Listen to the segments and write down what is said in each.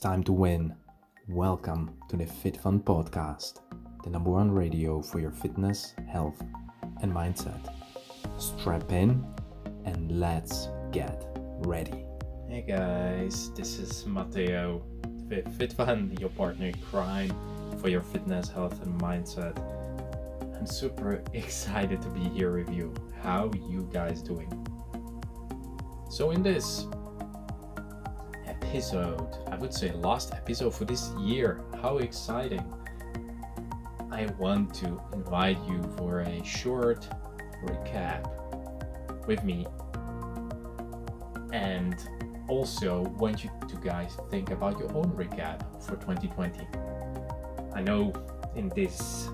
time to win. Welcome to the Fit Fun Podcast, the number one radio for your fitness, health, and mindset. Strap in and let's get ready. Hey guys, this is Matteo with FitFun, your partner in crime for your fitness, health, and mindset. I'm super excited to be here with you. How you guys doing? So in this episode, I would say last episode for this year, how exciting. I want to invite you for a short recap with me and also want you to guys think about your own recap for 2020. I know in this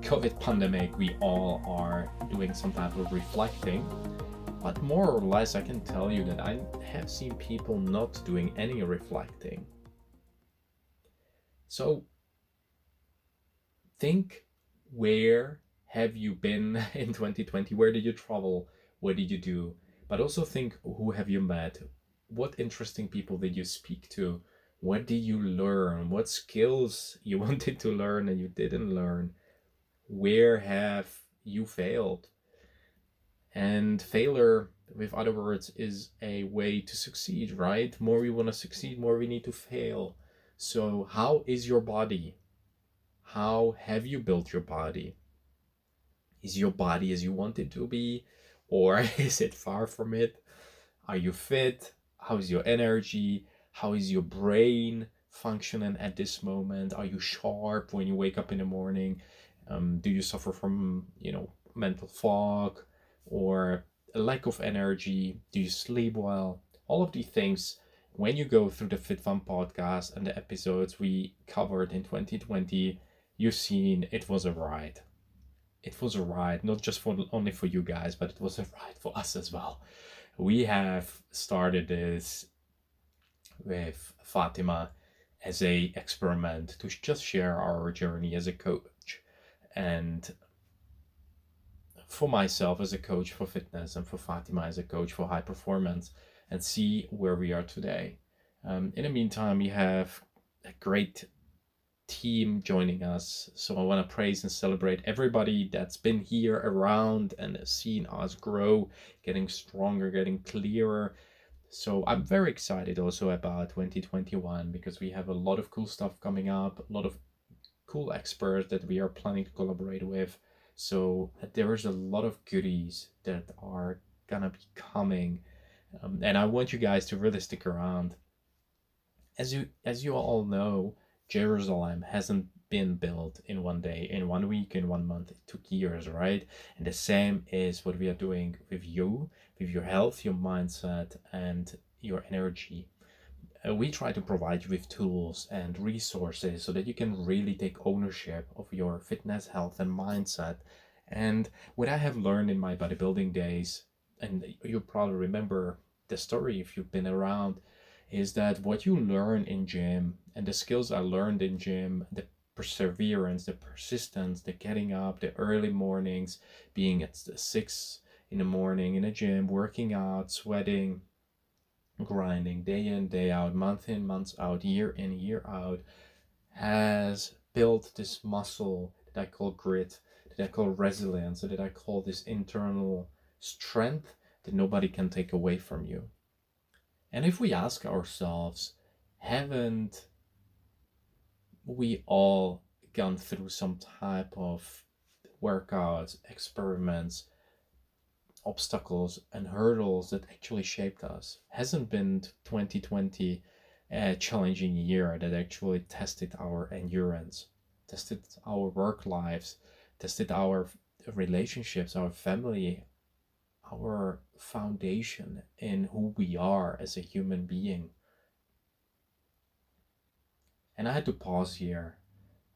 COVID pandemic we all are doing some type of reflecting, but more or less I can tell you that I have seen people not doing any reflecting. So think where have you been in 2020? Where did you travel? What did you do? But also think who have you met? What interesting people did you speak to? What did you learn? What skills you wanted to learn and you didn't learn? Where have you failed? And failure, with other words, is a way to succeed, right? More we want to succeed, more we need to fail. So, how is your body? How have you built your body? Is your body as you want it to be? Or is it far from it? Are you fit? How is your energy? How is your brain functioning at this moment? Are you sharp when you wake up in the morning? Um, do you suffer from, you know, mental fog or a lack of energy? Do you sleep well? All of these things, when you go through the Fit Fun podcast and the episodes we covered in 2020, you've seen it was a ride. It was a ride, not just for only for you guys, but it was a ride for us as well. We have started this with Fatima as a experiment to just share our journey as a coach and for myself as a coach for fitness and for Fatima as a coach for high performance and see where we are today. Um, in the meantime, we have a great team joining us. So I want to praise and celebrate everybody that's been here around and seen us grow, getting stronger, getting clearer. So I'm very excited also about 2021 because we have a lot of cool stuff coming up, a lot of cool experts that we are planning to collaborate with. So there is a lot of goodies that are gonna be coming, um, and I want you guys to really stick around. As you as you all know, Jerusalem hasn't been built in one day, in one week, in one month. It took years, right? And the same is what we are doing with you, with your health, your mindset, and your energy. Uh, we try to provide you with tools and resources so that you can really take ownership of your fitness, health, and mindset. And what I have learned in my bodybuilding days, and you probably remember the story if you've been around, is that what you learn in gym and the skills I learned in gym, the perseverance, the persistence, the getting up, the early mornings, being at six in the morning in a gym, working out, sweating, grinding day in, day out, month in, months out, year in, year out, has built this muscle that I call grit, that I call resilience, that I call this internal strength that nobody can take away from you. And if we ask ourselves, haven't we all gone through some type of workouts, experiments, obstacles, and hurdles that actually shaped us? Hasn't been 2020 a challenging year that actually tested our endurance, tested our work lives, tested our relationships, our family, our foundation in who we are as a human being. And I had to pause here.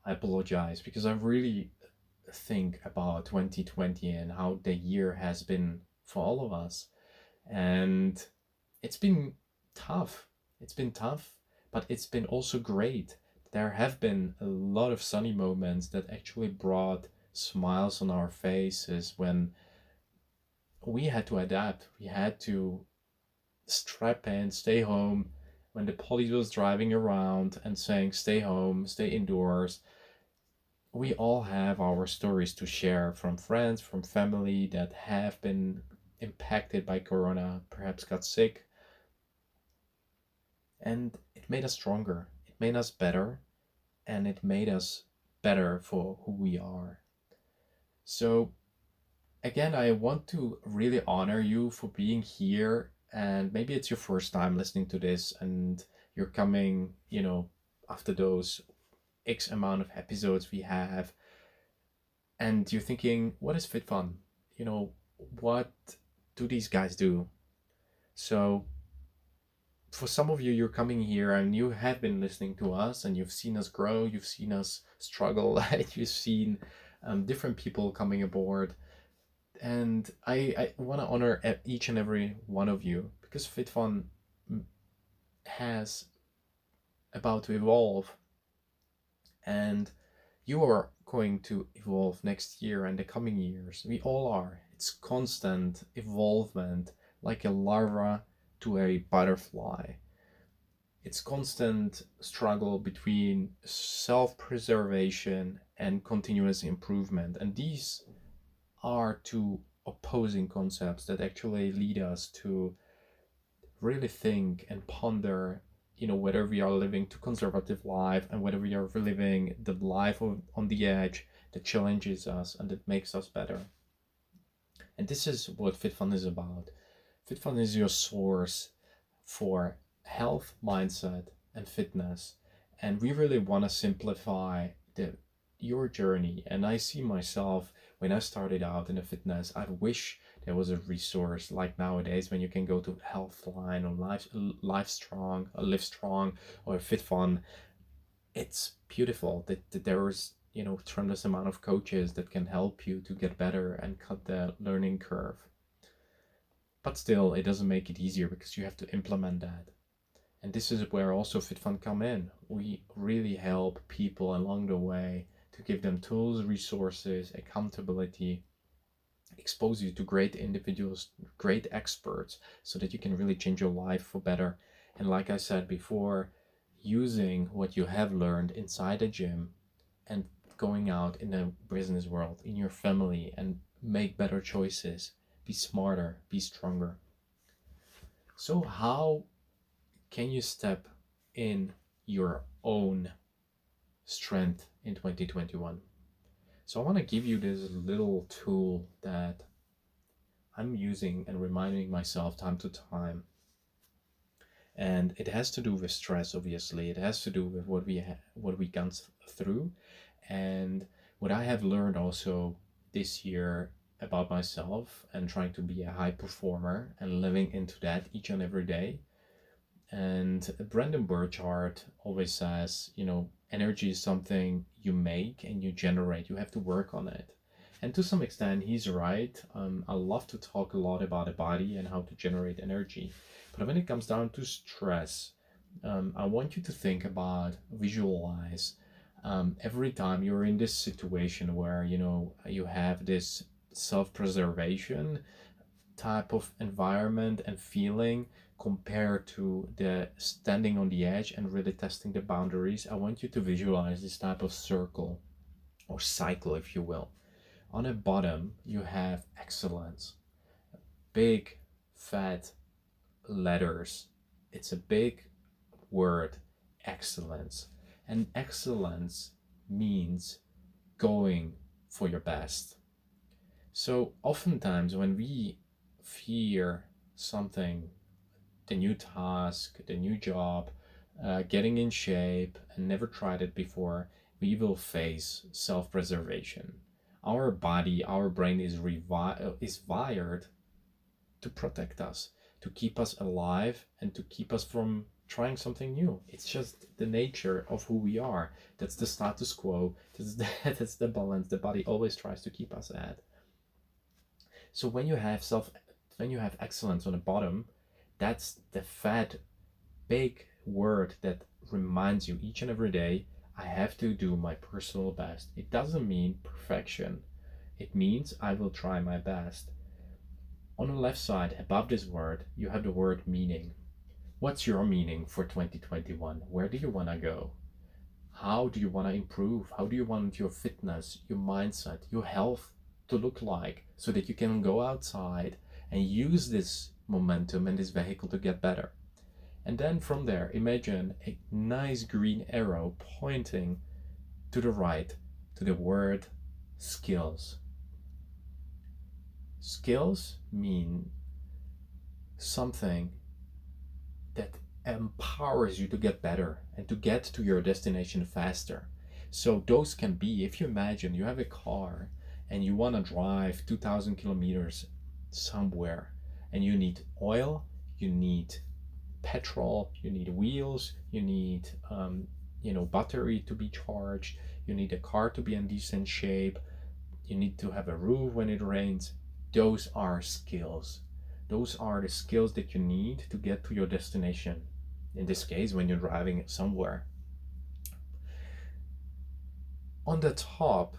I apologize because I really think about 2020 and how the year has been for all of us. And it's been tough. It's been tough, but it's been also great. There have been a lot of sunny moments that actually brought smiles on our faces when we had to adapt. We had to strap in, stay home, when the police was driving around and saying stay home, stay indoors. We all have our stories to share from friends, from family that have been impacted by corona, perhaps got sick. And it made us stronger. It made us better and it made us better for who we are. So again, I want to really honor you for being here. And maybe it's your first time listening to this, and you're coming, you know, after those X amount of episodes we have, and you're thinking, what is FitFun? You know, what do these guys do? So, for some of you, you're coming here and you have been listening to us and you've seen us grow, you've seen us struggle, you've seen um, different people coming aboard and I, I want to honor each and every one of you because FitFun has about to evolve and you are going to evolve next year and the coming years. We all are. It's constant evolvement like a larva to a butterfly. It's constant struggle between self preservation and continuous improvement. And these are two opposing concepts that actually lead us to really think and ponder you know whether we are living too conservative life and whether we are living the life of, on the edge that challenges us and that makes us better. And this is what fitfun is about. Fitfun is your source for health mindset and fitness. And we really want to simplify the your journey. And i see myself when I started out in the fitness, I wish there was a resource like nowadays when you can go to Healthline or Life Life Strong, or Live Strong, or FitFun. It's beautiful that, that there is you know tremendous amount of coaches that can help you to get better and cut the learning curve. But still, it doesn't make it easier because you have to implement that. And this is where also FitFun come in. We really help people along the way to give them tools, resources, accountability, expose you to great individuals, great experts, so that you can really change your life for better. And like I said before, using what you have learned inside a gym and going out in the business world, in your family, and make better choices, be smarter, be stronger. So, how can you step in your own strength in 2021. So I want to give you this little tool that I'm using and reminding myself time to time. And it has to do with stress, obviously. It has to do with what we ha- what we gone through, and what I have learned also this year about myself and trying to be a high performer and living into that each and every day. And Brendon Burchard always says, you know, energy is something you make and you generate. You have to work on it. And to some extent, he's right. Um, I love to talk a lot about the body and how to generate energy. But when it comes down to stress, um, I want you to think about, visualize um, every time you're in this situation where you know you have this self-preservation type of environment and feeling compared to the standing on the edge and really testing the boundaries, I want you to visualize this type of circle or cycle, if you will. On the bottom, you have excellence, big, fat letters. It's a big word, excellence. And excellence means going for your best. So, oftentimes, when we fear something the new task, the new job, uh, getting in shape, and never tried it before, we will face self preservation. Our body, our brain is, revi- is wired to protect us, to keep us alive, and to keep us from trying something new. It's just the nature of who we are. That's the status quo. That's the, that's the balance the body always tries to keep us at. So when you have self, when you have excellence on the bottom, that's the fat big word that reminds you each and every day I have to do my personal best. It doesn't mean perfection. It means I will try my best. On the left side, above this word, you have the word meaning. What's your meaning for 2021? Where do you want to go? How do you want to improve? How do you want your fitness, your mindset, your health to look like so that you can go outside and use this momentum and this vehicle to get better? And then from there, imagine a nice green arrow pointing to the right to the word skills. Skills mean something that empowers you to get better and to get to your destination faster. So those can be if you imagine you have a car and you want to drive 2000 kilometers somewhere and you need oil, you need petrol, you need wheels, you need um, you know battery to be charged, you need a car to be in decent shape, you need to have a roof when it rains. Those are skills. Those are the skills that you need to get to your destination. In this case, when you're driving somewhere. On the top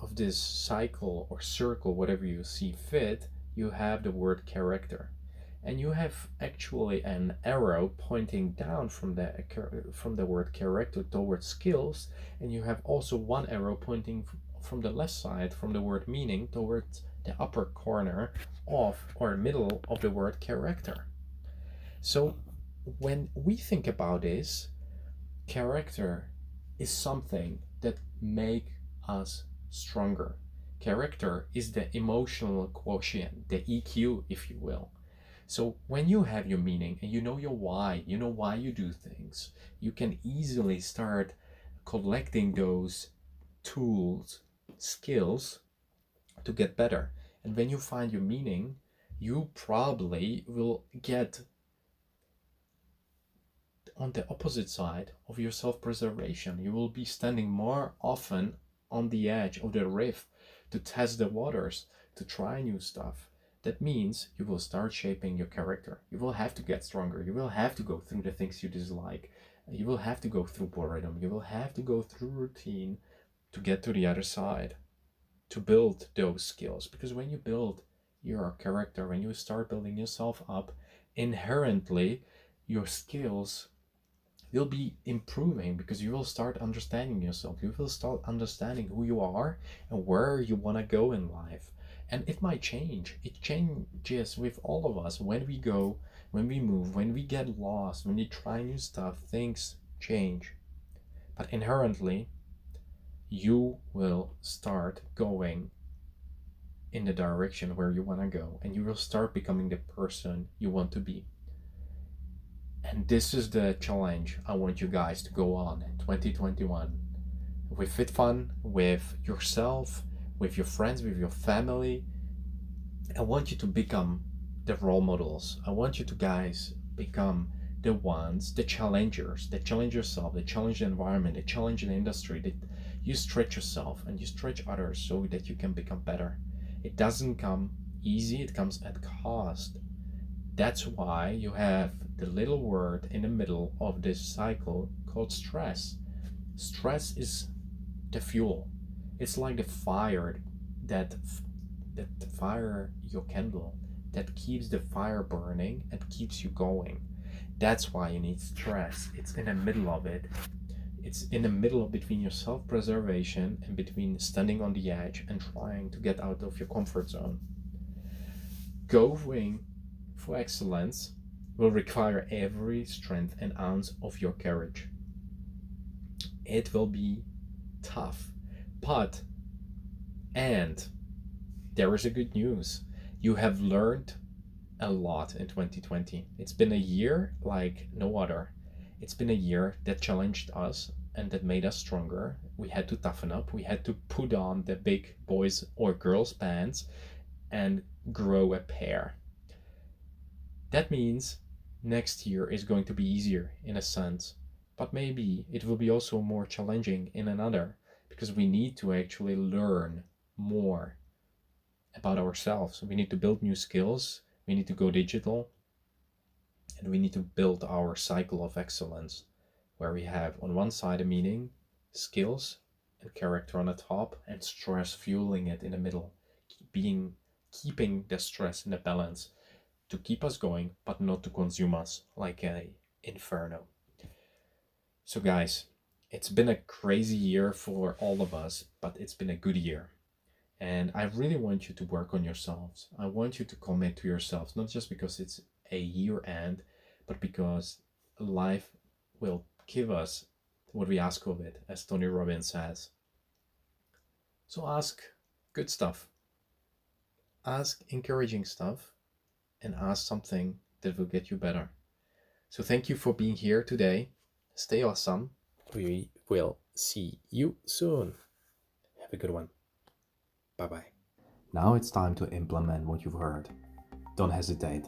of this cycle or circle, whatever you see fit, you have the word character. And you have actually an arrow pointing down from the from the word character towards skills. And you have also one arrow pointing from the left side from the word meaning towards the upper corner of or middle of the word character. So when we think about this character is something that make us stronger character is the emotional quotient the eq if you will so when you have your meaning and you know your why, you know why you do things, you can easily start collecting those tools, skills to get better. And when you find your meaning, you probably will get on the opposite side of your self preservation. You will be standing more often on the edge of the rift to test the waters, to try new stuff that means you will start shaping your character. You will have to get stronger. You will have to go through the things you dislike. You will have to go through boredom. You will have to go through routine to get to the other side, to build those skills. Because when you build your character, when you start building yourself up, inherently your skills will be improving because you will start understanding yourself. You will start understanding who you are and where you want to go in life. And it might change. It changes with all of us. When we go when we move when we get lost when we try new stuff things change. But inherently you will start going in the direction where you want to go and you will start becoming the person you want to be and this is the challenge i want you guys to go on in 2021 with fit fun with yourself with your friends, with your family. I want you to become the role models. I want you to guys become the ones, the challengers, that challenge yourself, that challenge the environment, that challenge the industry, that you stretch yourself and you stretch others so that you can become better. It doesn't come easy, it comes at cost. That's why you have the little word in the middle of this cycle called stress. Stress is the fuel it's like the fire that that fire your candle that keeps the fire burning and keeps you going. That's why you need stress. It's in the middle of it. It's in the middle between your self-preservation and between standing on the edge and trying to get out of your comfort zone. Going for excellence will require every strength and ounce of your courage. It will be tough but, and there is a good news. You have learned a lot in 2020. It's been a year like no other. It's been a year that challenged us and that made us stronger. We had to toughen up. We had to put on the big boys or girls pants and grow a pair. That means next year is going to be easier in a sense, but maybe it will be also more challenging in another because we need to actually learn more about ourselves. We need to build new skills, we need to go digital, and we need to build our cycle of excellence where we have on one side a meaning, skills, and character on the top, and stress fueling it in the middle, being keeping the stress in the balance to keep us going, but not to consume us like a inferno. So, guys, it's been a crazy year for all of us, but it's been a good year. And I really want you to work on yourselves. I want you to commit to yourselves, not just because it's a year end, but because life will give us what we ask of it, as Tony Robbins says. So ask good stuff, ask encouraging stuff, and ask something that will get you better. So thank you for being here today. Stay awesome. We will see you soon. Have a good one. Bye bye. Now it's time to implement what you've heard. Don't hesitate.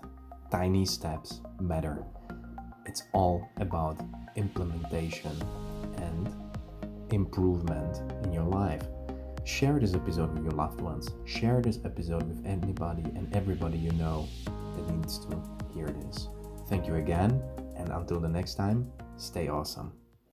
Tiny steps matter. It's all about implementation and improvement in your life. Share this episode with your loved ones. Share this episode with anybody and everybody you know that needs to hear it is. Thank you again, and until the next time, stay awesome.